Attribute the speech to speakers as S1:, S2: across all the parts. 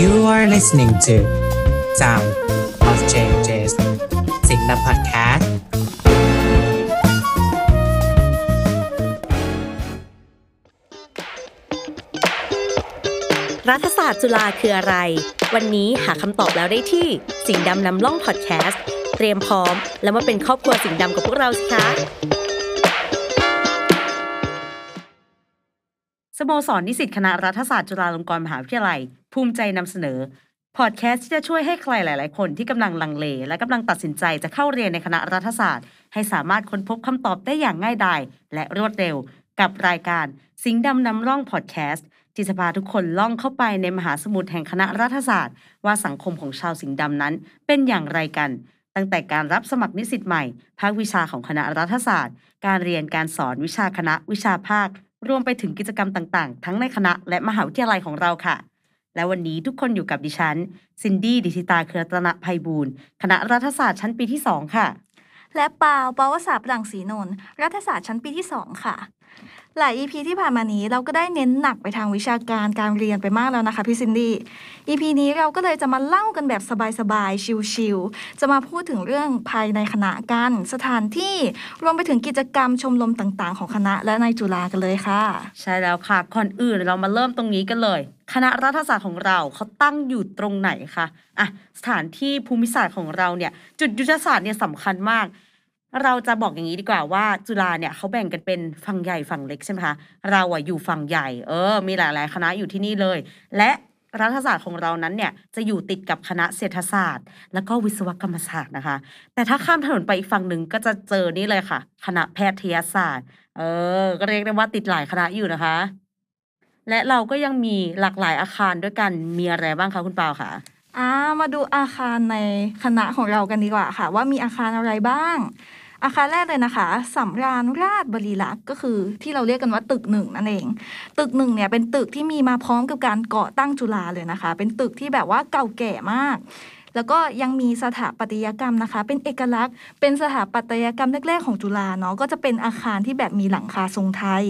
S1: You are listening to Sound of Changes สิ่งนำพอดแคสต์
S2: รัฐศาสตร์จุฬาคืออะไร วันนี้หาคำตอบแล้วได้ที่สิ่งดำนำล่องพอดแคสต์ เตรียมพร้อม แล้วมาเป็นครอบครัวสิ่งดำกับพวกเราสิคะ สโมสรนิสิตคณะรัฐศาสตร์จุฬาลงกรณ์มหาวิทยาลัย ภูมิใจนำเสนอ พอดแคสต์ที่จะช่วยให้ใครหลาย ๆ คนที่กำลังลังเล และกำลังตัดสินใจจะเข้าเรียนในคณะรัฐศาสตร์ ให้สามารถค้นพบคำตอบได้อย่างง่ายดายและรวดเร็ว กับรายการสิงห์ดำนำร่องพอดแคสต์ที่จะพาทุกคนล่องเข้าไปในมหาสมุทรแห่งคณะรัฐศาสตร์ ว่าสังคมของชาวสิงห์ดำนั้นเป็นอย่างไรกันตั้งแต่การรับสมัครนิสิตใหม่ ภาควิชาของคณะรัฐศาสตร์ การเรียนการสอนวิชาคณะวิชาภาค รวมไปถึงกิจกรรมต่างๆ ทั้งในคณะและมหาวิทยาลัยของเราค่ะ และวันนี้ทุกคนอยู่กับดิฉัน ซินดี้ดิจิตาเครือตระภัยบูรณ์คณะรัฐศาสตร์ชั้นปีที่ 2 ค่ะ
S3: และปาวปาวศาสตร์รังสีนนท์รัฐศาสตร์ชั้นปีที่ 2 ค่ะ หลาย EP ที่ผ่านมานี้เราก็ได้เน้นหนักไปทางวิชาการการเรียนไปมากแล้วนะคะพี่ซินดี้ EP นี้เราก็เลยจะมาเล่ากันแบบสบายๆ ชิลๆ จะมาพูดถึงเรื่องภายในคณะกัน สถานที่รวมไปถึงกิจกรรมชมรมต่างๆ ของคณะและในจุฬากันเลยค่ะ
S2: ใช่แล้วค่ะก่อนอื่นเรามาเริ่มตรงนี้กันเลย คณะรัฐศาสตร์ของเราเขาตั้งอยู่ตรงไหนคะอะสถานที่ภูมิศาสตร์ของเราเนี่ยจุดยุทธศาสตร์เนี่ยสำคัญมาก เราจะบอกอย่างนี้ดีกว่าว่าจุฬาเนี่ยเขาแบ่งกันเป็นฝั่งใหญ่ฝั่งเล็กใช่ไหมคะเราอะอยู่ฝั่งใหญ่ เออ มีหลาย ๆ คณะอยู่ที่นี่เลย และรัฐศาสตร์ของเรานั้นเนี่ยจะอยู่ติดกับคณะเศรษฐศาสตร์ แล้วก็วิศวกรรมศาสตร์นะคะ แต่ถ้าข้ามถนนไปอีกฝั่งหนึ่งก็จะเจอนี่เลยค่ะ คณะแพทยศาสตร์ เออ ก็เรียกได้ว่าติดหลายคณะอยู่นะคะ และเราก็ยังมีหลากหลายอาคารด้วยกันมีอะไรบ้างคะคุณเปาคะ
S3: อ่ามาดูอาคารในคณะของเรากันดีกว่าค่ะ ว่ามีอาคารอะไรบ้าง อาคารแรกเลยนะคะสำราญราชบริลักษ์ก็คือที่เราเรียกกันว่าตึกหนึ่งนั่นเอง ตึกหนึ่งเนี่ยเป็นตึกที่มีมาพร้อมกับการก่อตั้งจุฬาเลยนะคะ เป็นตึกที่แบบว่าเก่าแก่มาก แล้วก็ยังมีสถาปัตยกรรมนะคะ เป็นเอกลักษณ์ เป็นสถาปัตยกรรมแรกๆของจุฬาเนาะก็จะเป็นอาคารที่แบบมีหลังคาทรงไทย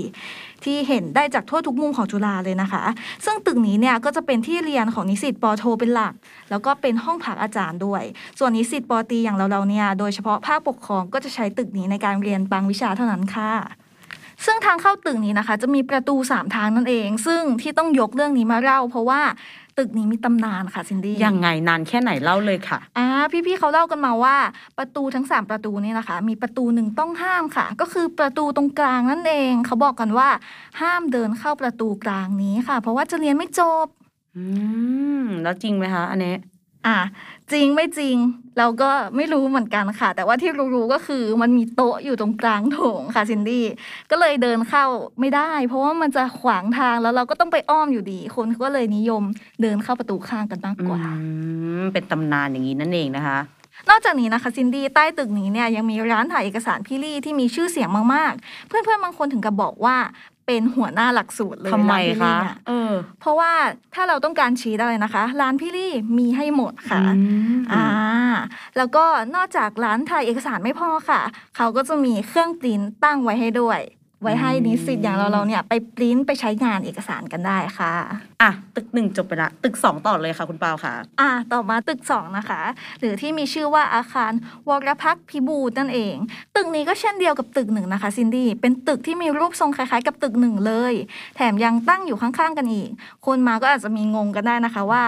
S3: ที่เห็นได้จากทั่วทุกมุมของจุฬาเลยนะคะ ซึ่งตึกนี้เนี่ยก็จะเป็นที่เรียนของนิสิตปโทเป็นหลัก แล้วก็เป็นห้องพักอาจารย์ด้วย ส่วนนิสิตปตีอย่างเราๆเนี่ยโดยเฉพาะภาคปกครองก็จะใช้ตึกนี้ในการเรียนบางวิชาเท่านั้นค่ะซึ่งทางเข้าตึกนี้นะคะ จะมีประตูสามทางนั่นเอง ซึ่งที่ต้องยกเรื่องนี้มาเล่า เพราะว่า ตึกนี้มีตำนานค่ะซินดี้
S2: ยังไงนานแค่ไหนเล่าเลยค่ะ
S3: อ่าพี่ๆเขาเล่ากันมาว่าประตูทั้ง 3 ประตูนี่นะคะ มีประตูหนึ่งต้องห้ามค่ะ ก็คือประตูตรงกลางนั่นเอง เขาบอกกันว่า ห้ามเดินเข้าประตูกลางนี้ค่ะ เพราะว่าจะเรียนไม่จบ
S2: อืมแล้วจริงไหมคะอันนี้
S3: อะ จริงไม่จริง เราก็ไม่รู้เหมือนกันค่ะ แต่ว่าที่รู้ๆก็คือมันมีโต๊ะอยู่ตรงกลางโถงค่ะซินดี้ก็เลยเดินเข้าไม่ได้ เพราะว่ามันจะขวางทางแล้วเราก็ต้องไปอ้อมอยู่ดี คนก็เลยนิยมเดินเข้าประตูข้างกันมากกว่า
S2: อืมเป็นตำนานอย่างนี้นั่นเองนะคะ
S3: นอกจากนี้นะคะซินดี้ใต้ตึกนี้เนี่ยยังมีร้านถ่ายเอกสารพี่ลี่ที่มีชื่อเสียงมากๆ เพื่อนๆบางคนถึงกับบอกว่า เป็นหัวหน้าหลักสูตรเลย
S2: ทำไม
S3: ร้านพี่ลี่
S2: คะ
S3: เนี่ย
S2: เออ
S3: เพราะว่าถ้าเราต้องการชีสอะไรนะคะ ร้านพี่ลี่มีให้หมดค่ะ
S2: อืม
S3: อ่าแล้วก็นอกจากร้านถ่ายเอกสารไม่พอค่ะ เขาก็จะมีเครื่องปริ้นตั้งไว้ให้ด้วย ไว้ให้นิสิตอย่างเราเราๆเนี่ยไปปริ้นไปใช้งานเอกสารกันได้ค่ะ
S2: อะ ตึกหนึ่งจบไปละตึกสองต่อเลยค่ะคุณเปาค่ะ
S3: อ่าต่อมาตึกสองนะคะ หรือที่มีชื่อว่าอาคารวรพักษ์พิบูลนั่นเอง ตึกนี้ก็เช่นเดียวกับตึกหนึ่งนะคะซินดี้เป็นตึกที่มีรูปทรงคล้ายๆ กับตึกหนึ่งเลย แถมยังตั้งอยู่ข้างๆกันอีก คนมาก็อาจจะมีงงกันได้นะคะว่า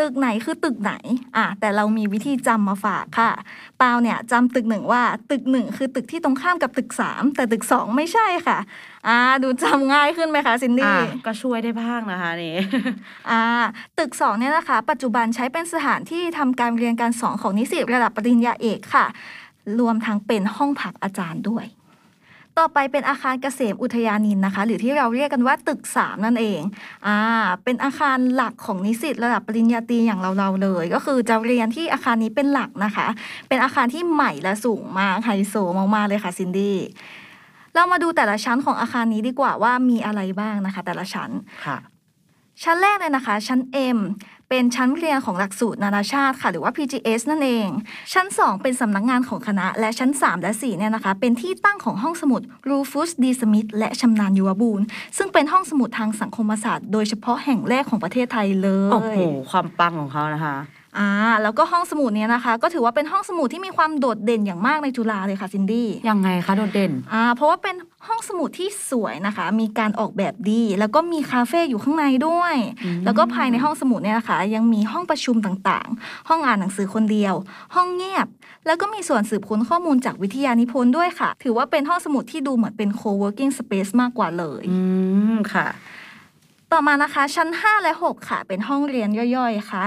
S3: ตึกไหนคือตึกไหนอะแต่เรามีวิธีจำมาฝากค่ะปาวเนี่ยจำตึกหนึ่งว่าตึกหนึ่งคือตึกที่ตรงข้ามกับตึกสามแต่ตึกสองไม่ใช่ค่ะอ่าดูจำง่ายขึ้นไหมคะซิน
S2: อะ
S3: ดี้
S2: ก็ช่วยได้บ้างนะคะนี่
S3: อ่าตึกสองเนี่ยนะคะ ปัจจุบันใช้เป็นสถานที่ทำการเรียนการสอนของนิสิตระดับปริญญาเอกค่ะ รวมทั้งเป็นห้องพักอาจารย์ด้วย ต่อไปเป็นอาคารเกษมอุทยานินนะคะ หรือที่เราเรียกกันว่าตึกสามนั่นเองอ่าเป็นอาคารหลักของนิสิตระดับปริญญาตรีอย่างเราๆเลย ก็คือจะเรียนที่อาคารนี้เป็นหลักนะคะ เป็นอาคารที่ใหม่และสูงมากไฮโซมากๆเลยค่ะซินดี้เรามาดูแต่ละชั้นของอาคารนี้ดีกว่าว่ามีอะไรบ้างนะคะ แต่ละชั้น
S2: ค่ะ
S3: ชั้นแรกเลยนะคะ ชั้น M เป็นชั้นเรียนของหลักสูตรนานาชาติค่ะ หรือว่า PGS นั่นเอง ชั้น 2 เป็นสำนักงานของคณะ และชั้น 3 และ4เนี่ยนะคะ เป็นที่ตั้งของห้องสมุดรูฟุสดีสมิธและชำนาญยุวบูลซึ่งเป็นห้องสมุดทางสังคมศาสตร์ โดยเฉพาะแห่งแรกของประเทศไทยเลย
S2: โอ้โห ความปังของเขานะคะ
S3: อ่าแล้วก็ห้องสมุดเนี้ยนะคะ ก็ถือว่าเป็นห้องสมุดที่มีความโดดเด่นอย่างมากในจุฬาเลยค่ะซินดี้
S2: ยังไงคะโดดเด่น
S3: อ่าเพราะว่าเป็นห้องสมุดที่สวยนะคะ มีการออกแบบดี แล้วก็มีคาเฟ่อยู่ข้างในด้วย
S2: อืม
S3: แล้วก็ภายในห้องสมุดเนี่ยนะคะ ยังมีห้องประชุมต่างๆ ห้องอ่านหนังสือคนเดียว ห้องเงียบ แล้วก็มีส่วนสืบค้นข้อมูลจากวิทยานิพนธ์ด้วยค่ะ ถือว่าเป็นห้องสมุดที่ดูเหมือนเป็น co-working space มากกว่าเลย
S2: อืมค่ะ
S3: ต่อมานะคะชั้น 5 และ 6 ค่ะ เป็นห้องเรียนย่อยๆ ค่ะ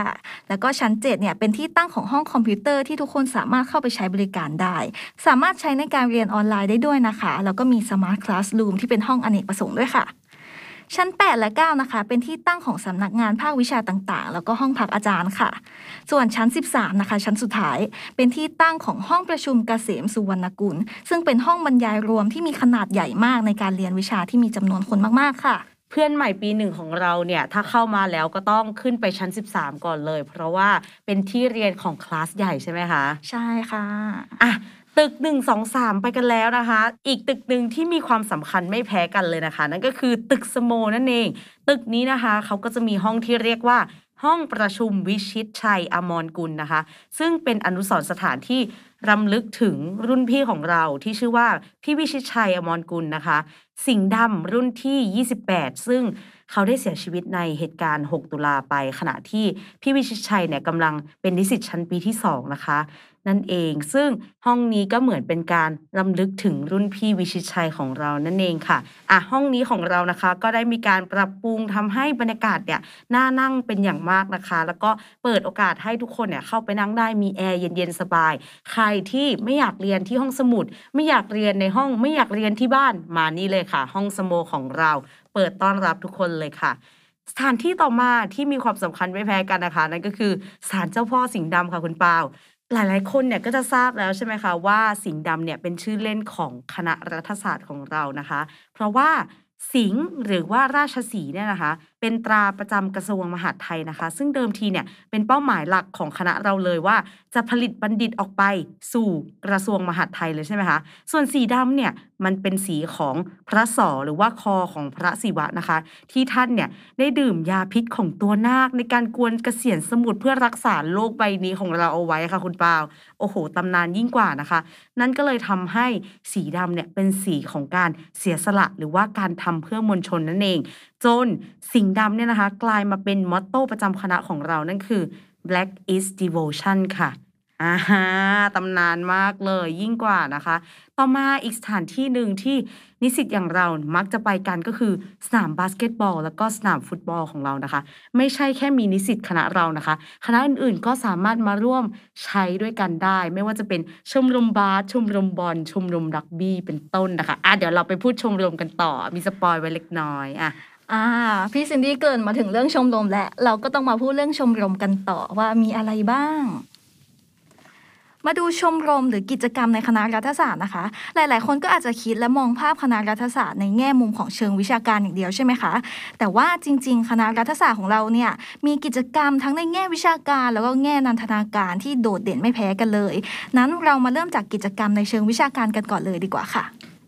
S3: แล้วก็ชั้น 7 เนี่ยเป็นที่ตั้งของห้องคอมพิวเตอร์ที่ทุกคนสามารถเข้าไปใช้บริการได้ สามารถใช้ในการเรียนออนไลน์ได้ด้วยนะคะ แล้วก็มี Smart Classroom ที่เป็นห้องอเนกประสงค์ด้วยค่ะ ชั้น 8 และ 9 นะคะ เป็นที่ตั้งของสำนักงานภาควิชาต่างๆ แล้วก็ห้องพักอาจารย์ค่ะ ส่วนชั้น 13 นะคะ ชั้นสุดท้ายเป็นที่ตั้งของห้องประชุมเกษมสุวรรณกุลซึ่งเป็นห้องบรรยายรวมที่มีขนาดใหญ่มากในการเรียนวิชาที่มีจำนวนคนมากๆค่ะ
S2: เพื่อนใหม่ปีหนึ่งของเราเนี่ยถ้าเข้ามาแล้วก็ต้องขึ้นไปชั้น 13 ก่อนเลย เพราะว่าเป็นที่เรียนของคลาสใหญ่ใช่ไหมคะ
S3: ใช่ค่ะ
S2: อะตึก 1 2 3 ไปกันแล้วนะคะ อีกตึกหนึ่งที่มีความสำคัญไม่แพ้กันเลยนะคะ นั่นก็คือตึกสโมนั่นเอง ตึกนี้นะคะเขาก็จะมีห้องที่เรียกว่าห้องประชุมวิชิตชัยอมรกุลนะคะ ซึ่งเป็นอนุสรณ์สถานที่รำลึกถึงรุ่นพี่ของเราที่ชื่อว่าพี่วิชิตชัยอมรกุลนะคะ สิงห์ดำรุ่นที่ 28 ซึ่ง เขาได้เสียชีวิตในเหตุการณ์ 6 ตุลาไป ขณะที่พี่วิชิตชัยเนี่ยกำลังเป็นนิสิตชั้นปีที่ 2 นะคะ นั่นเอง ซึ่งห้องนี้ก็เหมือนเป็นการรำลึกถึงรุ่นพี่วิชิตชัยของเรานั่นเองค่ะ อะห้องนี้ของเรานะคะ ก็ได้มีการปรับปรุงทำให้บรรยากาศเนี่ยน่านั่งเป็นอย่างมากนะคะ แล้วก็เปิดโอกาสให้ทุกคนเนี่ยเข้าไปนั่งได้มีแอร์เย็นๆสบาย ใครที่ไม่อยากเรียนที่ห้องสมุด ไม่อยากเรียนในห้องไม่อยากเรียนที่บ้านมานี่เลยค่ะ ห้องสโมของเรา เปิดต้อนรับทุกคนเลยค่ะ สถานที่ต่อมาที่มีความสำคัญไม่แพ้กันนะคะ นั่นก็คือศาลเจ้าพ่อสิงห์ดำค่ะคุณปาวหลายๆ คนเนี่ยก็จะทราบแล้วใช่ไหมคะว่าสิงห์ดำเนี่ยเป็นชื่อเล่นของคณะรัฐศาสตร์ของเรานะคะ เพราะว่าสิงห์หรือว่าราชสีเนี่ยนะคะ เป็นตราประจำกระทรวงมหาดไทยนะคะ ซึ่งเดิมทีเนี่ยเป็นเป้าหมายหลักของคณะเราเลยว่า จะผลิตบัณฑิตออกไปสู่กระทรวงมหาดไทยเลยใช่ไหมคะ ส่วนสีดำเนี่ยมันเป็นสีของพระสอหรือว่าคอของพระศิวะนะคะ ที่ท่านเนี่ยได้ดื่มยาพิษของตัวนาคในการกวนเกษียณสมุทรเพื่อรักษาโรคใบนี้ของเราเอาไว้ค่ะ คุณปาวโอ้โหตำนานยิ่งกว่านะคะ นั่นก็เลยทำให้สีดำเนี่ยเป็นสีของการเสียสละหรือว่าการทำเพื่อมวลชนนั่นเอง จนสิ่งดำเนี่ยนะคะ กลายมาเป็นมอตโต้ประจำคณะของเรานั่นคือ Black is Devotion ค่ะอ่าฮะตำนานมากเลยยิ่งกว่านะคะ ต่อมาอีกสถานที่หนึ่งที่นิสิตอย่างเรามักจะไปกันก็คือสนามบาสเกตบอล แล้วก็สนามฟุตบอลของเรานะคะ ไม่ใช่แค่มีนิสิตคณะเรานะคะ คณะอื่นๆก็สามารถมาร่วมใช้ด้วยกันได้ ไม่ว่าจะเป็นชมรมบาสชมรมบอลชมรมรักบี้เป็นต้นนะคะอะเดี๋ยวเราไปพูดชมรมกันต่อมี spoil ไว้เล็กน้อยอะ
S3: อ่าพี่ซินดี้เกริ่นมาถึงเรื่องชมรมแล้วเราก็ต้องมาพูดเรื่องชมรมกันต่อว่ามีอะไรบ้าง มาดูชมรมหรือกิจกรรมในคณะรัฐศาสตร์นะคะ หลาย ๆ คนก็อาจจะคิดและมองภาพคณะรัฐศาสตร์ในแง่มุมของเชิงวิชาการอย่างเดียวใช่ไหมคะ แต่ว่าจริง ๆ คณะรัฐศาสตร์ของเราเนี่ยมีกิจกรรมทั้งในแง่วิชาการ แล้วก็แง่นันทนาการที่โดดเด่นไม่แพ้กันเลย นั้นเรามาเริ่มจากกิจกรรมในเชิงวิชาการกันก่อนเลยดีกว่าค่ะ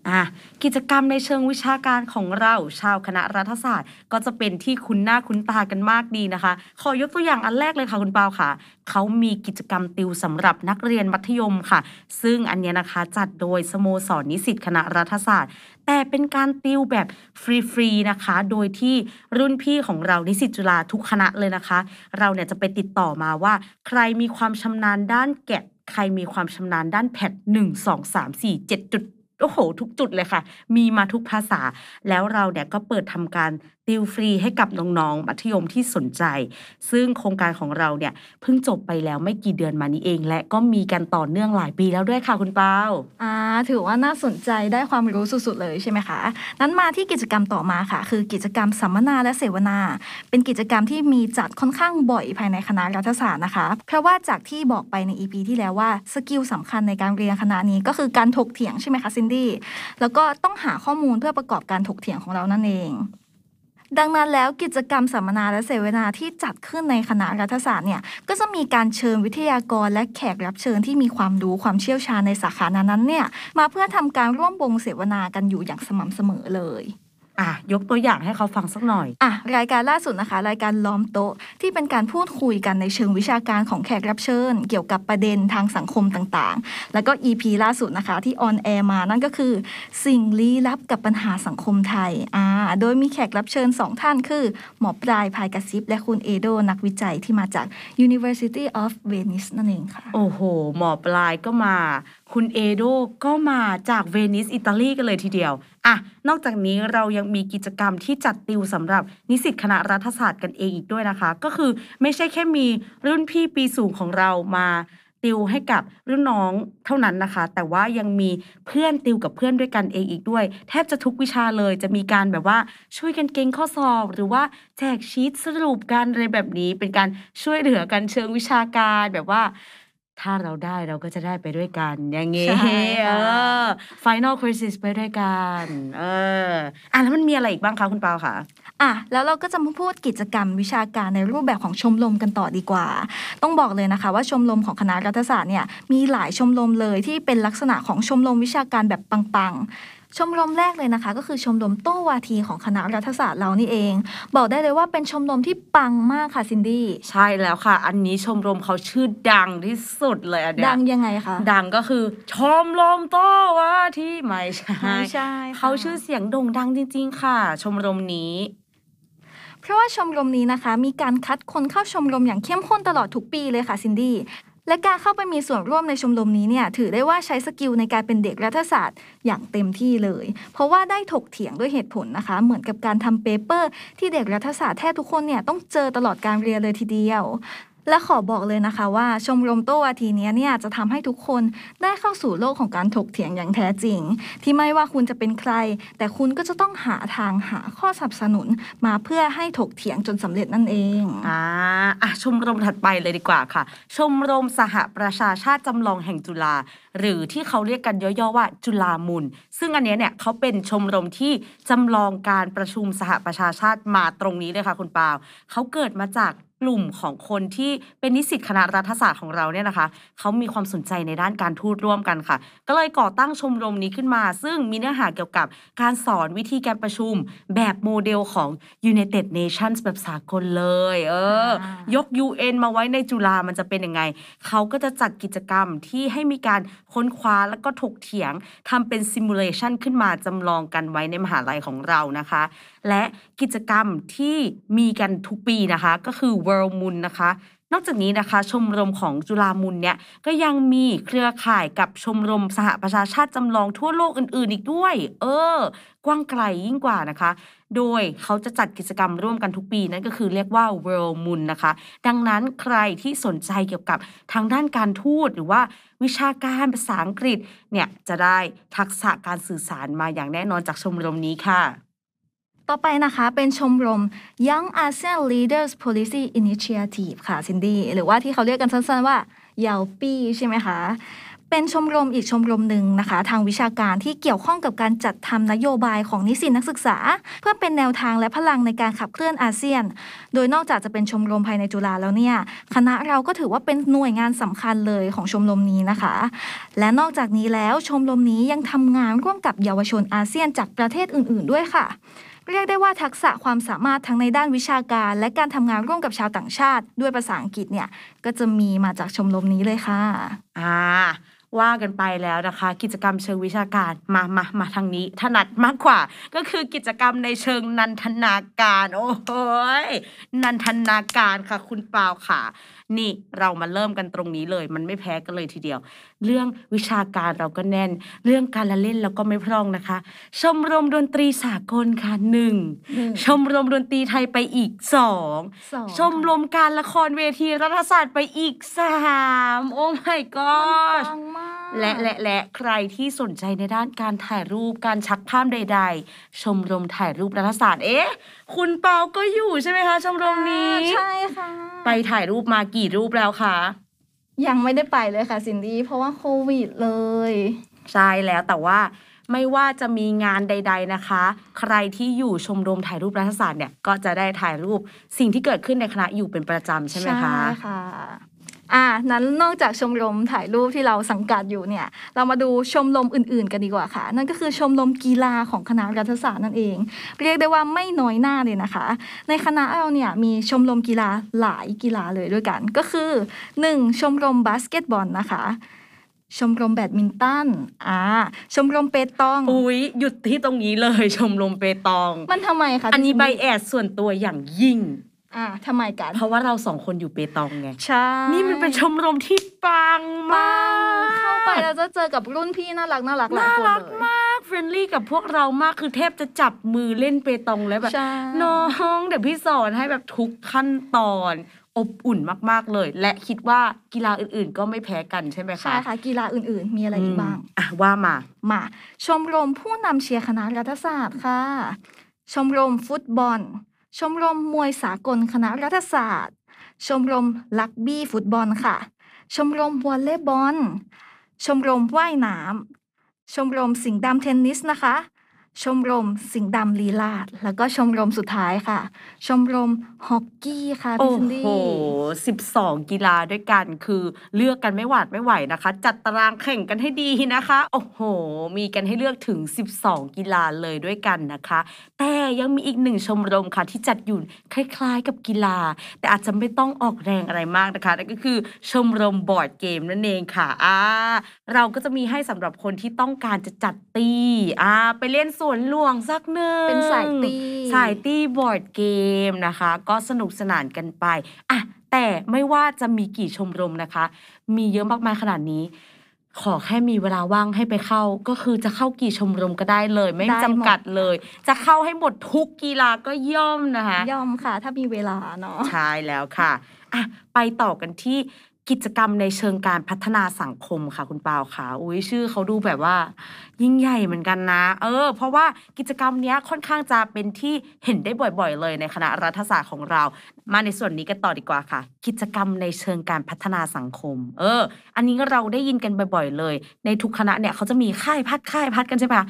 S2: อะกิจกรรมในเชิงวิชาการของเราชาวคณะรัฐศาสตร์ ก็จะเป็นที่คุ้นหน้าคุ้นตากันมากดีนะคะ ขอยกตัวอย่างอันแรกเลยค่ะคุณเปาค่ะ เขามีกิจกรรมติวสำหรับนักเรียนมัธยมค่ะ ซึ่งอันนี้นะคะจัดโดยสโมสรนิสิตคณะรัฐศาสตร์ แต่เป็นการติวแบบฟรีๆนะคะ โดยที่รุ่นพี่ของเรานิสิตจุฬาทุกคณะเลยนะคะ เราเนี่ยจะไปติดต่อมาว่า ใครมีความชำนาญด้านแกะใครมีความชำนาญด้านแพทหนึ่งสองสามสี่เจ็ดจุด โอ้โห ทุกจุดเลยค่ะ มีมาทุกภาษา แล้วเราเนี่ยก็เปิดทำการติวฟรีให้กับน้องๆ มัธยมที่สนใจ ซึ่งโครงการของเราเนี่ยเพิ่งจบไปแล้วไม่กี่เดือนมานี้เอง และก็มีกันต่อเนื่องหลายปีแล้วด้วยค่ะคุณเปา
S3: อ่าถือว่าน่าสนใจได้ความรู้สุดๆเลยใช่ไหมคะนั้นมาที่กิจกรรมต่อมาค่ะ คือกิจกรรมสัมมนาและเสวนา เป็นกิจกรรมที่มีจัดค่อนข้างบ่อยภายในคณะรัฐศาสตร์นะคะ เพราะว่าจากที่บอกไปใน EP ที่แล้วว่า skill สำคัญในการเรียนคณะนี้ก็คือการถกเถียงใช่ไหมคะซินดี้แล้วก็ต้องหาข้อมูลเพื่อประกอบการถกเถียงของเรานั่นเอง ดังนั้นแล้วกิจกรรมสัมมนาและเสวนาที่จัดขึ้นในคณะรัฐศาสตร์เนี่ยก็จะมีการเชิญวิทยากรและแขกรับเชิญที่มีความรู้ความเชี่ยวชาญในสาขานั้นๆเนี่ยมาเพื่อทำการร่วมวงเสวนากันอยู่อย่างสม่ำเสมอเลย
S2: อะยกตัวอย่างให้เขาฟังสักหน่อย
S3: อะรายการล่าสุดนะคะ รายการล้อมโต๊ะที่เป็นการพูดคุยกันในเชิงวิชาการของแขกรับเชิญ เกี่ยวกับประเด็นทางสังคมต่างๆ แล้วก็ EP ล่าสุดนะคะที่ออนแอร์มานั่นก็คือ สิ่งลี้ลับกับปัญหาสังคมไทยอ่าโดยมีแขกรับเชิญสองท่านคือหมอปลายพายกระซิบ และคุณเอโดนักวิจัยที่มาจาก University of Venice นั่นเองค่ะ
S2: โอ้โห หมอปลายก็มาคุณเอโดก็มาจากเวนิสอิตาลีกันเลยทีเดียวอะนอกจากนี้เรายังมีกิจกรรมที่จัดติวสำหรับนิสิตคณะรัฐศาสตร์กันเองอีกด้วยนะคะ ก็คือไม่ใช่แค่มีรุ่นพี่ปีสูงของเรามาติวให้กับรุ่นน้องเท่านั้นนะคะ แต่ว่ายังมีเพื่อนติวกับเพื่อนด้วยกันเองอีกด้วย แทบจะทุกวิชาเลยจะมีการแบบว่าช่วยกันเก่งข้อสอบ หรือว่าแจกชีตสรุปกันอะไรแบบนี้ เป็นการช่วยเหลือกันเชิงวิชาการแบบว่า ถ้าเราได้เราก็จะได้ไปด้วยกัน อย่างงี้
S3: ใช่
S2: เอ
S3: ค่ะ
S2: อ final crisis ไปด้วยกัน เอออะแล้วมันมีอะไรอีกบ้างคะคุณเปาคะ
S3: อะแล้วเราก็จะมาพูดกิจกรรมวิชาการในรูปแบบของชมรมกันต่อดีกว่า ต้องบอกเลยนะคะ ว่าชมรมของคณะรัฐศาสตร์เนี่ยมีหลายชมรมเลยที่เป็นลักษณะของชมรมวิชาการแบบปังๆ ชมรมแรกเลยนะคะ ก็คือชมรมโต้วาทีของคณะรัฐศาสตร์เรานี่เอง บอกได้เลยว่าเป็นชมรมที่ปังมากค่ะซินดี้
S2: ใช่แล้วค่ะ อันนี้ชมรมเขาชื่อดังที่สุดเลยอันเนี้ย
S3: ดังยังไงคะ
S2: ดังก็คือชมรมโต้ว่าที่ไม่ใช่
S3: ไม่ใช่ค่ะ
S2: เขาชื่อเสียงโด่งดังจริง ๆ ค่ะ ชมรมนี้
S3: เพราะว่าชมรมนี้นะคะ มีการคัดคนเข้าชมรมอย่างเข้มข้นตลอดทุกปีเลยค่ะซินดี้ และการเข้าไปมีส่วนร่วมในชมรมนี้เนี่ยถือได้ว่าใช้ skill ในการเป็นเด็กรัฐศาสตร์อย่างเต็มที่เลย เพราะว่าได้ถกเถียงด้วยเหตุผลนะคะ เหมือนกับการทำ paper ที่เด็กรัฐศาสตร์แทบทุกคนเนี่ยต้องเจอตลอดการเรียนเลยทีเดียว และขอบอกเลยนะคะว่าชมรมโต้วาทีนี้เนี่ยจะทำให้ทุกคนได้เข้าสู่โลกของการถกเถียงอย่างแท้จริง ที่ไม่ว่าคุณจะเป็นใคร แต่คุณก็จะต้องหาทางหาข้อสนับสนุนมาเพื่อให้ถกเถียงจนสำเร็จนั่นเอง
S2: อ่าอะชมรมถัดไปเลยดีกว่าค่ะ ชมรมสหประชาชาติจำลองแห่งจุฬาหรือที่เขาเรียกกันย่อๆว่าจุฬามุนซึ่งอันนี้เนี่ยเขาเป็นชมรมที่จำลองการประชุมสหประชาชาติมาตรงนี้เลยค่ะคุณปาวเขาเกิดมาจาก กลุ่มของคนที่เป็นนิสิตคณะรัฐศาสตร์ของเราเนี่ยนะคะเขามีความสนใจในด้านการทูตร่วมกันค่ะ ก็เลยก่อตั้งชมรมนี้ขึ้นมา ซึ่งมีเนื้อหาเกี่ยวกับการสอนวิธีการประชุมแบบโมเดลของ United Nations แบบสากลเลย เออ
S3: อ่าย
S2: ยก UN มาไว้ในจุฬามันจะเป็นยังไง เขาก็จะจัดกิจกรรมที่ให้มีการค้นคว้าแล้วก็ถกเถียงทำเป็นซิมูเลชันขึ้นมาจำลองกันไว้ในมหาลัยของเรานะคะ และกิจกรรมที่มีกันทุกปีนะคะ ก็คือ World Moon นะคะนอกจากนี้นะคะชมรมของจุฬามุนเนี่ยก็ยังมีเครือข่ายกับชมรมสหประชาชาติจำลองทั่วโลกอื่นๆ อีกด้วย เออ กว้างไกลยิ่งกว่านะคะ โดยเขาจะจัดกิจกรรมร่วมกันทุกปีนั่นก็คือเรียกว่า World MUN นะคะ ดังนั้นใครที่สนใจเกี่ยวกับทางด้านการทูตหรือว่าวิชาการภาษาอังกฤษเนี่ยจะได้ทักษะการสื่อสารมาอย่างแน่นอนจากชมรมนี้ค่ะ
S3: ต่อไปนะคะเป็นชมรม Young ASEAN Leaders Policy Initiative ค่ะซินดี้หรือว่าที่เขาเรียกกันสั้นๆว่า y a o p i ใช่ไหมคะ เป็นชมรมอีกชมรมหนึ่งนะคะ ทางวิชาการที่เกี่ยวข้องกับการจัดทำนโยบายของนิสิตนักศึกษา เพื่อเป็นแนวทางและพลังในการขับเคลื่อนอาเซียน โดยนอกจากจะเป็นชมรมภายในจุฬาแล้วเนี่ยคณะเราก็ถือว่าเป็นหน่วยงานสำคัญเลยของชมรมนี้นะคะ และนอกจากนี้แล้วชมรมนี้ยังทำงานร่วมกับเยาวชนอาเซียนจากประเทศอื่น ๆ ด้วยค่ะ เรียกได้ว่าทักษะความสามารถทั้งในด้านวิชาการ และการทำงานร่วมกับชาวต่างชาติ ด้วยภาษาอังกฤษเนี่ยก็จะมีมาจากชมรมนี้เลยค่ะ
S2: อ่าว่ากันไปแล้วนะคะ กิจกรรมเชิงวิชาการมามามาทางนี้ ถนัดมากกว่า ก็คือกิจกรรมในเชิงนันทนาการ โอ้โหยนันทนาการค่ะคุณเปาค่ะ นี่เรามาเริ่มกันตรงนี้เลย มันไม่แพ้กันเลยทีเดียว เรื่องวิชาการเราก็แน่น เรื่องการละเล่นเราก็ไม่พร่องนะคะ ชมรมดนตรีสากลค่ะหนึ่ง
S3: หนึ่ง
S2: ชมรมดนตรีไทยไปอีกสอง
S3: สอง
S2: ชมรมการละครเวทีรัฐศาสตร์ไปอีกสามโอ้ my
S3: มัน
S2: god
S3: ปังมาก
S2: และและและใครที่สนใจในด้านการถ่ายรูปการชักภาพใด ๆ ชมรมถ่ายรูปรัฐศาสตร์เอ๊ะ คุณเปาก็อยู่ใช่ไหมคะชมรมนี้
S3: อ่าใช่ค่ะ
S2: ไปถ่ายรูปมากี่รูปแล้วคะ
S3: ยังไม่ได้ไปเลยค่ะซินดี้เพราะว่าโควิดเลย
S2: ใช่แล้วแต่ว่าไม่ว่าจะมีงานใด ๆนะคะ ใครที่อยู่ชมรมถ่ายรูปรัฐศาสตร์เนี่ยก็จะได้ถ่ายรูปสิ่งที่เกิดขึ้นในคณะอยู่เป็นประจำใช่ไหมคะ
S3: ใช่ค่ะ อ่านั้นนอกจากชมรมถ่ายรูปที่เราสังกัดอยู่เนี่ย เรามาดูชมรมอื่น ๆ กันดีกว่าค่ะ นั่นก็คือชมรมกีฬาของคณะรัฐศาสตร์นั่นเอง เรียกได้ว่าไม่น้อยหน้าเลยนะคะ ในคณะเราเนี่ยมีชมรมกีฬาหลายกีฬาเลยด้วยกัน ก็คือ 1. ชมรมบาสเกตบอลนะคะชมรมแบดมินตัน อ่า ชมรมเปตอง
S2: อุ๊ยหยุดที่ตรงนี้เลย ชมรมเปตอง
S3: มันทำไมคะ
S2: อันนี้
S3: พี่
S2: bias ส่วนตัวอย่างยิ่ง
S3: อ่าทำไมกัน
S2: เพราะว่าเราสองคนอยู่เปตองไง
S3: ใช่
S2: นี่มันเป็นชมรมที่ปังมาก
S3: เข้าไปแล้วจะเจอกับรุ่นพี่น่ารักน่ารักหลาย
S2: น่า
S3: คน
S2: รัก
S3: เลย
S2: มากเฟรนลี่กับพวกเรามากคือแทบจะจับมือเล่นเปตองแล้วแบบ
S3: ใช่
S2: น้องเดี๋ยวพี่สอนให้แบบทุกขั้นตอนอบอุ่นมาก ๆ เลย และคิดว่ากีฬาอื่นๆ ก็ไม่แพ้กันใช่ไหมคะ
S3: ใช่ค่ะ กีฬาอื่นๆ มีอะไรอีกบ้าง
S2: มอะ ว่ามา
S3: มา ชมรมผู้นำเชียร์คณะรัฐศาสตร์ค่ะ ชมรมฟุตบอล ชมรมมวยสากลคณะรัฐศาสตร์ ชมรมลักบี้ฟุตบอลค่ะ ชมรมวอลเลย์บอล ชมรมว่ายน้ำชมรมสิงห์ดำเทนนิสนะคะ ชมรมสิงห์ดำลีลาด แล้วก็ชมรมสุดท้ายค่ะ ชมรมฮอกกี้ค่ะ
S2: โอ้
S3: พี่ซินดี้
S2: โหสิบสองกีฬาด้วยกันคือเลือกกันไม่หวาดไม่ไหวนะคะ จัดตารางแข่งกันให้ดีนะคะ โอ้โห มีกันให้เลือกถึง 12 กีฬาเลยด้วยกันนะคะ แต่ยังมีอีกหนึ่งชมรมค่ะ ที่จัดอยู่คล้าย ๆ กับกีฬา แต่อาจจะไม่ต้องออกแรงอะไรมากนะคะนั่นก็คือชมรมบอร์ดเกมนั่นเองค่ะอ่าเราก็จะมีให้สำหรับคนที่ต้องการจะจัดตีอ่าไปเล่นสวนหลวงสักหนึ่ง
S3: เป็นสายตี
S2: สายตี้บอร์ดเกมนะคะ ก็สนุกสนานกันไปอะแต่ไม่ว่าจะมีกี่ชมรมนะคะ มีเยอะมากมายขนาดนี้ ขอแค่มีเวลาว่างให้ไปเข้า ก็คือจะเข้ากี่ชมรมก็ได้เลย ไม่
S3: ได้หมด
S2: จำกัดเลย จะเข้าให้หมดทุกกีฬาก็ย่อมนะคะ
S3: ยอมค่ะ ถ้ามีเวลาเนาะ
S2: ใช่แล้วค่ะอะไปต่อกันที่ กิจกรรมในเชิงการพัฒนาสังคมค่ะคุณปาวค่ะอุ้ยชื่อเขาดูแบบว่า ยิ่งใหญ่เหมือนกันนะ เออ เพราะว่ากิจกรรมนี้ค่อนข้างจะเป็นที่เห็นได้บ่อยๆ เลยในคณะรัฐศาสตร์ของเรา มาในส่วนนี้กันต่อดีกว่าค่ะ กิจกรรมในเชิงการพัฒนาสังคม เออ อันนี้เราได้ยินกันบ่อย ๆ เลย ในทุกคณะเนี่ยเขาจะมีค่ายพัดค่ายพัดกันใช่ไหมคะ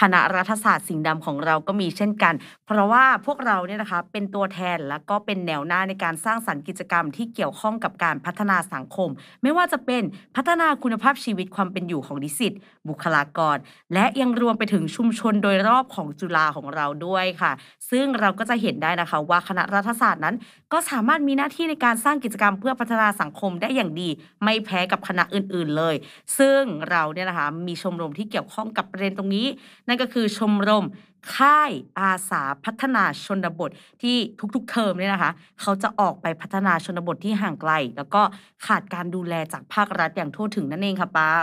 S2: คณะรัฐศาสตร์สิ่งห์ดำของเราก็มีเช่นกัน เพราะว่าพวกเราเนี่ยนะคะเป็นตัวแทนแล้วก็เป็นแนวหน้าในการสร้างสรรค์กิจกรรมที่เกี่ยวข้องกับการพัฒนาสังคม ไม่ว่าจะเป็นพัฒนาคุณภาพชีวิตความเป็นอยู่ของนิสิตบุคลากร และยังรวมไปถึงชุมชนโดยรอบของจุฬาของเราด้วยค่ะ ซึ่งเราก็จะเห็นได้นะคะว่าคณะรัฐศาสตร์นั้น ก็สามารถมีหน้าที่ในการสร้างกิจกรรมเพื่อพัฒนาสังคมได้อย่างดี ไม่แพ้กับคณะอื่น ๆเลย ซึ่งเราเนี่ยนะคะมีชมรมที่เกี่ยวข้องกับประเด็นตรงนี้นั่นก็คือชมรมค่ายอาสาพัฒนาชนบทที่ทุกๆ เทอมเนี่ยนะคะ เขาจะออกไปพัฒนาชนบทที่ห่างไกล แล้วก็ขาดการดูแลจากภาครัฐอย่างทั่วถึงนั่นเองค่ะเปา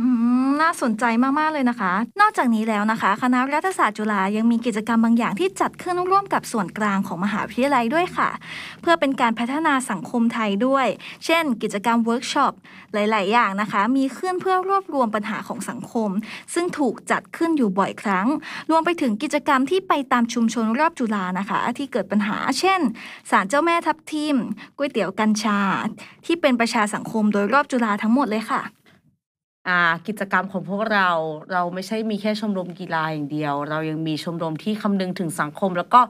S3: อืมน่าสนใจมาก ๆ เลยนะคะ นอกจากนี้แล้วนะคะ คณะรัฐศาสตร์จุฬายังมีกิจกรรมบางอย่างที่จัดขึ้นร่วมกับส่วนกลางของมหาวิทยาลัยด้วยค่ะ เพื่อเป็นการพัฒนาสังคมไทยด้วย เช่น กิจกรรมเวิร์กช็อปหลาย ๆ อย่างนะคะ มีขึ้นเพื่อรวบรวมปัญหาของสังคม ซึ่งถูกจัดขึ้นอยู่บ่อยครั้ง รวมไปถึงกิจกรรมที่ไปตามชุมชนรอบจุฬานะคะ ที่เกิดปัญหา เช่นศาลเจ้าแม่ทับทิมก๋วยเตี๋ยวกัญชา ที่เป็นประชาสังคมโดยรอบจุฬาทั้งหมดเลยค่ะ
S2: อ่า กิจกรรมของพวกเรา เราไม่ใช่มีแค่ชมรมกีฬาอย่างเดียว เรายังมีชมรมที่คำนึงถึงสังคม แล้วก็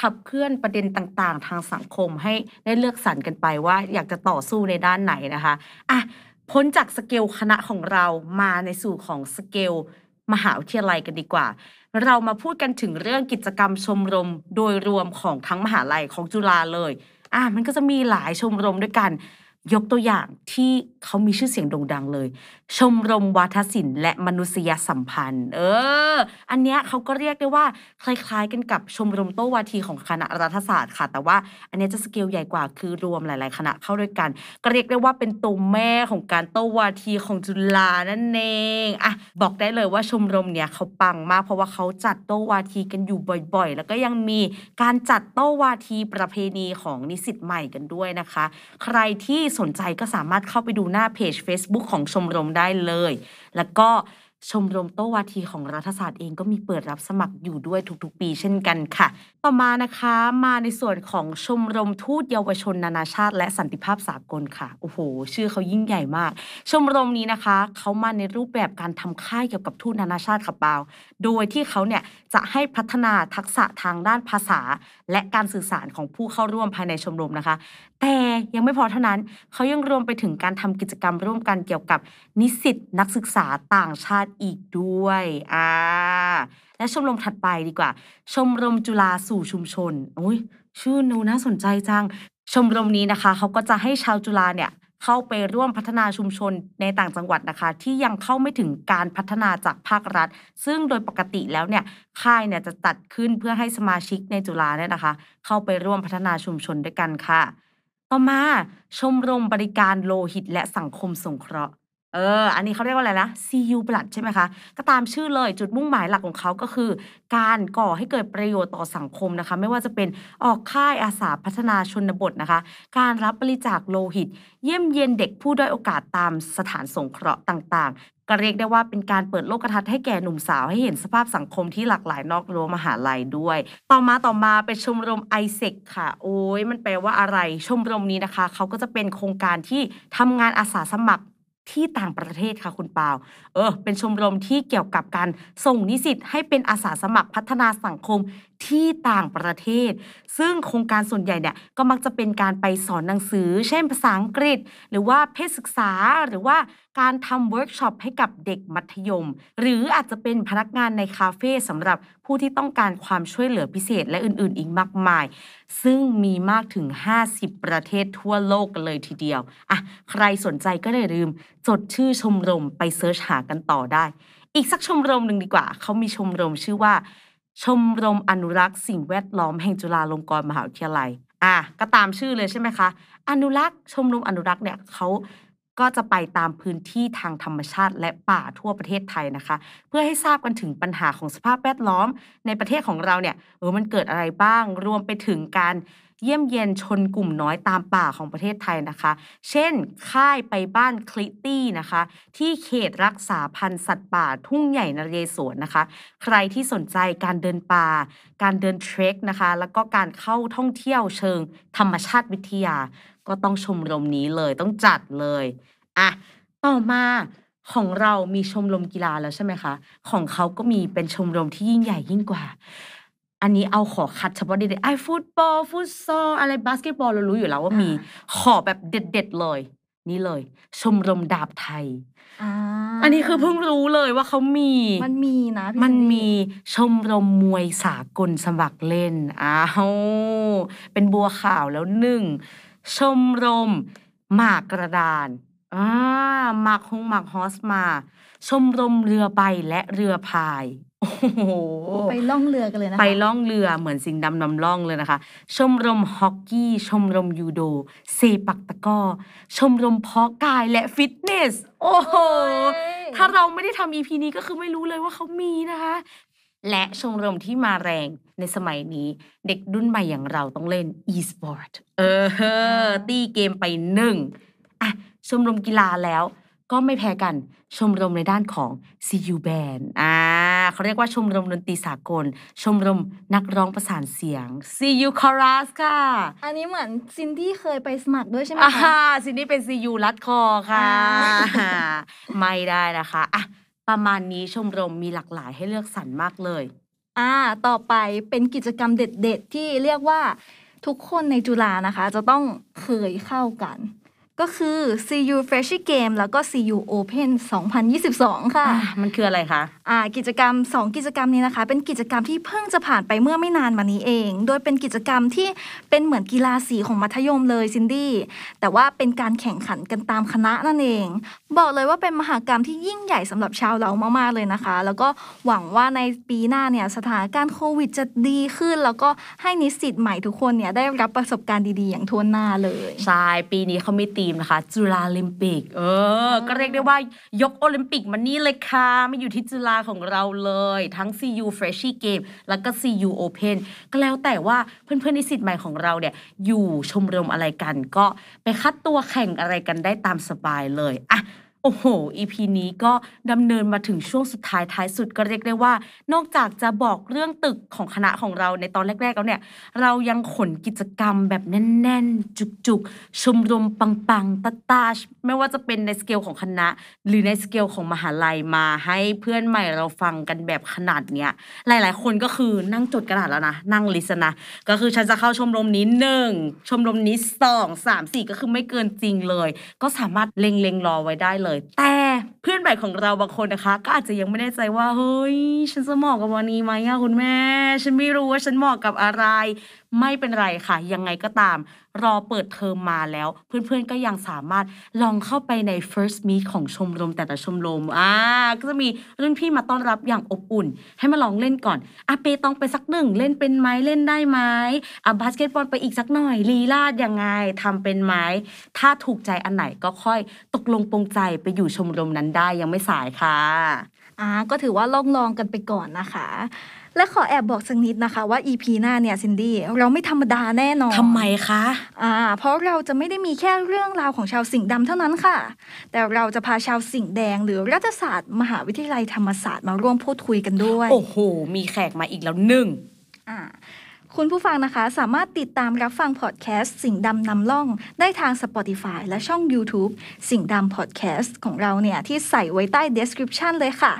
S2: ขับเคลื่อนประเด็นต่างๆ ทางสังคมให้ได้เลือกสรรกันไปว่าอยากจะต่อสู้ในด้านไหนนะคะอะพ้นจากสเกลคณะของเรามาในสู่ของสเกลมหาวิทยาลัยกันดีกว่า เรามาพูดกันถึงเรื่องกิจกรรมชมรมโดยรวมของทั้งมหาลัยของจุฬาเลย อะมันก็จะมีหลายชมรมด้วยกัน ยกตัวอย่างที่เขามีชื่อเสียงโด่งดังเลย ชมรมวาทศิลป์และมนุษยสัมพันธ์ เออ อันเนี้ยเขาก็เรียกได้ว่าคล้ายๆ กันกับชมรมโต้วาทีของคณะรัฐศาสตร์ค่ะ แต่ว่าอันเนี้ยจะสเกลใหญ่กว่าคือรวมหลาย ๆ คณะเข้าด้วยกัน ก็เรียกได้ว่าเป็นตัวแม่ของการโต้วาทีของจุฬานั่นเองอะบอกได้เลยว่าชมรมเนี่ยเขาปังมาก เพราะว่าเขาจัดโต้วาทีกันอยู่บ่อยๆ แล้วก็ยังมีการจัดโต้วาทีประเพณีของนิสิตใหม่กันด้วยนะคะ ใครที่สนใจก็สามารถเข้าไปดูหน้าเพจ Facebook ของชมรมได้เลย แล้วก็ชมรมโต้วาทีของรัฐศาสตร์เองก็มีเปิดรับสมัครอยู่ด้วยทุกๆ ปีเช่นกันค่ะ ต่อมานะคะมาในส่วนของชมรมทูตเยาวชนนานาชาติ และสันติภาพสากลค่ะโอ้โห ชื่อเขายิ่งใหญ่มาก ชมรมนี้นะคะเขามาในรูปแบบการทำค่ายเกี่ยวกับทูตนานาชาติค่ะเปาโดยที่เขาเนี่ยจะให้พัฒนาทักษะทางด้านภาษา และการสื่อสารของผู้เข้าร่วมภายในชมรมนะคะ แต่ยังไม่พอเท่านั้นเขายังรวมไปถึงการทำกิจกรรมร่วมกันเกี่ยวกับนิสิตนักศึกษาต่างชาติอีกด้วยอ่าและชมรมถัดไปดีกว่า ชมรมจุฬาสู่ชุมชนอุ้ยชื่อนูน่าสนใจจัง ชมรมนี้นะคะเขาก็จะให้ชาวจุฬาเนี่ย เข้าไปร่วมพัฒนาชุมชนในต่างจังหวัดนะคะ ที่ยังเข้าไม่ถึงการพัฒนาจากภาครัฐ ซึ่งโดยปกติแล้วเนี่ยค่ายเนี่ยจะจัดขึ้นเพื่อให้สมาชิกในจุฬาเนี่ยนะคะ เข้าไปร่วมพัฒนาชุมชนด้วยกันค่ะ ต่อมาชมรมบริการโลหิตและสังคมสงเคราะห์ เออ อันนี้เขาเรียกว่าอะไรนะ CU บลัดใช่ไหมคะ ก็ตามชื่อเลยจุดมุ่งหมายหลักของเขาก็คือ การก่อให้เกิดประโยชน์ต่อสังคมนะคะ ไม่ว่าจะเป็นออกค่ายอาสาพัฒนาชนบทนะคะ การรับบริจาคโลหิต เยี่ยมเยียนเด็กผู้ด้อยโอกาสตามสถานสงเคราะห์ต่างๆ ก็เรียกได้ว่าเป็นการเปิดโลกทัศน์ให้แก่หนุ่มสาวให้เห็นสภาพสังคมที่หลากหลายนอกรั้วมหาลัยด้วย ต่อมาต่อมาเป็นชมรมไอเซกค่ะ โอ้ยมันแปลว่าอะไร ชมรมนี้นะคะเขาก็จะเป็นโครงการที่ทำงานอาสาสมัคร ที่ต่างประเทศค่ะคุณปาว เออ เป็นชมรมที่เกี่ยวกับการส่งนิสิตให้เป็นอาสาสมัครพัฒนาสังคมที่ต่างประเทศ ซึ่งโครงการส่วนใหญ่เนี่ยก็มักจะเป็นการไปสอนหนังสือ เช่นภาษาอังกฤษ หรือว่าเพศศึกษาหรือว่าการทำเวิร์กช็อปให้กับเด็กมัธยม หรืออาจจะเป็นพนักงานในคาเฟ่สำหรับผู้ที่ต้องการความช่วยเหลือพิเศษและอื่นๆ อีกมากมาย ซึ่งมีมากถึง 50 ประเทศทั่วโลกกันเลยทีเดียวอะใครสนใจก็อย่าลืม จดชื่อชมรมไปเซิร์ชหากันต่อได้ อีกสักชมรมหนึ่งดีกว่า เขามีชมรมชื่อว่า ชมรมอนุรักษ์สิ่งแวดล้อมแห่งจุฬาลงกรณ์มหาวิทยาลัยอะก็ตามชื่อเลยใช่ไหมคะ อนุรักษ์ชมรมอนุรักษ์เนี่ยเขา ก็จะไปตามพื้นที่ทางธรรมชาติ และป่าทั่วประเทศไทยนะคะ เพื่อให้ทราบกันถึงปัญหาของสภาพแวดล้อม ในประเทศของเราเนี่ยเออมันเกิดอะไรบ้าง รวมไปถึงการเยี่ยมเยียนชนกลุ่มน้อยตามป่าของประเทศไทยนะคะ เช่น ค่ายไปบ้านคลิตตี้นะคะ ที่เขตรักษาพันธุ์สัตว์ป่าทุ่งใหญ่นเรศวรนะคะ ใครที่สนใจการเดินป่า การเดินเทรคนะคะ แล้วก็การเข้าท่องเที่ยวเชิงธรรมชาติวิทยา ก็ต้องชมรมนี้เลยต้องจัดเลยอะต่อมาของเรามีชมรมกีฬาแล้วใช่ไหมคะ ของเขาก็มีเป็นชมรมที่ยิ่งใหญ่ยิ่งกว่า อันนี้เอาขอคัดเฉพาะเด็ดๆไอ้ฟุตบอลฟุตซอลอะไรบาสเกตบอลเรารู้อยู่แล้วว่ามีขอแบบเด็ด ๆ เลย นี่เลย ชมรมดาบไทย
S3: อ่า
S2: อันนี้คือเพิ่งรู้เลยว่าเขามี
S3: มันมีนะพี่
S2: มัน
S3: ซินดี้
S2: มีชมรมมวยสากลสมัครเล่นอ้าวเป็นบัวขาวแล้วหนึ่ง ชมรม หมากกระดานอ่าหมากฮงหมากฮอสมา ชมรมเรือใบและเรือพาย โอ้โห
S3: ไปล่องเรือกันเลยนะคะ
S2: ไปล่องเรือเหมือนสิงห์ดำนำล่องเลยนะคะ ชมรมฮอกกี้ ชมรมยูโด เซปักตะกร้อ ชมรมเพาะกายและฟิตเนส โอ้โห ถ้าเราไม่ได้ทำ EP นี้ก็คือไม่รู้เลยว่าเขามีนะคะ และชมรมที่มาแรงในสมัยนี้เด็กรุ่นใหม่อย่างเราต้องเล่น e-sport เออ ตีเกมไปหนึ่งอะชมรมกีฬาแล้วก็ไม่แพ้กันชมรมในด้านของ CU Band อ่าเขาเรียกว่าชมรมดนตรีสากล ชมรมนักร้องประสานเสียง CU Chorus ค่ะ
S3: อันนี้เหมือนซินดี้เคยไปสมัครด้วยใช่ไหม
S2: อ่า
S3: คะ
S2: สินี่เป็น CU รัดคอค่ะ
S3: อ่า
S2: ไม่ได้นะคะอะ ประมาณนี้ชมรมมีหลากหลายให้เลือกสรรมากเลย
S3: อ่า ต่อไปเป็นกิจกรรมเด็ด ๆ ที่เรียกว่าทุกคนในจุฬานะคะ จะต้องเคยเข้ากัน ก็คือ CU Freshie Game แล้วก็ CU Open 2022ค่ะ
S2: อะ มันคืออะไรคะ
S3: อ่ากิจกรรม 2 กิจกรรมนี้นะคะ เป็นกิจกรรมที่เพิ่งจะผ่านไปเมื่อไม่นานมานี้เอง โดยเป็นกิจกรรมที่เป็นเหมือนกีฬาสีของมัธยมเลยซินดี้ แต่ว่าเป็นการแข่งขันกันตามคณะนั่นเอง บอกเลยว่าเป็นมหากรรมที่ยิ่งใหญ่สำหรับชาวเรามากๆเลยนะคะ แล้วก็หวังว่าในปีหน้าเนี่ยสถานการณ์โควิดจะดีขึ้น แล้วก็ให้นิสิตใหม่ทุกคนเนี่ยได้รับประสบการณ์ดีๆ อย่างทั่วหน้าเลย
S2: ใช่ ปีนี้เขามีธีมนะคะ จุฬาลิมปิก เออ ก็เรียกได้ว่ายกโอลิมปิกมานี่เลยค่ะมาอยู่ที่จุฬาของเราเลย ทั้ง CU Freshie Game แล้วก็ CU Open ก็แล้วแต่ว่าเพื่อนๆนิสิตใหม่ของเราเนี่ยอยู่ชมรมอะไรกัน ก็ไปคัดตัวแข่งอะไรกันได้ตามสบายเลยอะ โอ้โห EP นี้ก็ดำเนินมาถึงช่วงสุดท้ายท้ายสุดก็เรียกได้ว่า นอกจากจะบอกเรื่องตึกของคณะของเราในตอนแรก ๆ แล้วเนี่ย เรายังขนกิจกรรมแบบแน่น ๆ จุก ๆ ชมรมปัง ๆตาตาชไม่ว่าจะเป็นในสเกลของคณะ หรือในสเกลของมหาลัยมาให้เพื่อนใหม่เราฟังกันแบบขนาดเนี้ย หลาย ๆ คนก็คือนั่งจดกระดาษแล้วนะ นั่ง list นะก็คือฉันจะเข้าชมรมนี้หนึ่งชมรมนี้สองสามสี่ก็คือไม่เกินจริงเลย ก็สามารถเล็งเล็งๆรอไว้ได้เลยแต่เพื่อนใหม่ของเราบางคนนะคะ ก็อาจจะยังไม่แน่ใจว่าเฮ้ย ฉันจะเหมาะกับวันนี้ไหมอะคุณแม่ ฉันไม่รู้ว่าฉันเหมาะกับอะไร ไม่เป็นไรค่ะ ยังไงก็ตาม รอเปิดเทอมมาแล้ว เพื่อนๆก็ยังสามารถลองเข้าไปใน first meet ของชมรมแต่ละชมรมอ่าก็จะมีรุ่นพี่มาต้อนรับอย่างอบอุ่น ให้มาลองเล่นก่อนอะเปตองไปสักหนึ่งเล่นเป็นไหมเล่นได้ไหมอะบาสเกตบอลไปอีกสักหน่อยลีลาศยังไงทำเป็นไหมถ้าถูกใจอันไหนก็ค่อยตกลงปรงใจไปอยู่ชมรมนั้นได้ยังไม่สายค่ะ
S3: อ่าก็ถือว่าลองลองกันไปก่อนนะคะ และขอแอบบอกสักนิดนะคะว่า EP หน้าเนี่ยซินดี้เราไม่ธรรมดาแน่นอน
S2: ทำไมคะ
S3: อ่าเพราะเราจะไม่ได้มีแค่เรื่องราวของชาวสิงห์ดำเท่านั้นค่ะ แต่เราจะพาชาวสิงห์แดง หรือรัฐศาสตร์มหาวิทยาลัยธรรมศาสตร์มาร่วมพูดคุยกันด้วย
S2: โอ้โห มีแขกมาอีกแล้วหนึ่ง
S3: อ่าคุณผู้ฟังนะคะสามารถติดตามรับฟังพอดแคสต์สิ่งดำนำล่อง ได้ทาง Spotify และช่อง YouTube สิ่งดำพอดแคสต์ของเราเนี่ยที่ใส่ไว้ใต้ description เลยค่ะ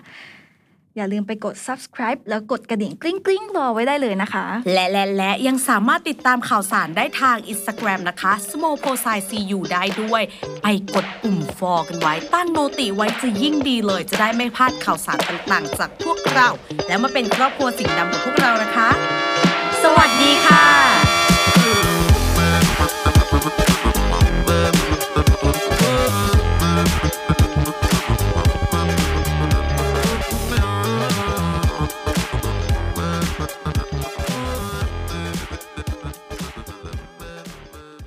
S3: อย่าลืมไปกด subscribe แล้วกดกระดิ่งกริ๊งกริ๊งรอไว้ได้เลยนะคะ
S2: และและและยังสามารถติดตามข่าวสารได้ทาง Instagram นะคะ small p o s i cu ได้ด้วย ไปกดปุ่มฟอกันไว้ ตั้งโนติไว้จะยิ่งดีเลย จะได้ไม่พลาดข่าวสารต่างๆ จากพวกเรา แล้วมาเป็นครอบครัวสิ่งดำกับพวกเรานะคะ สวัสดีค่ะ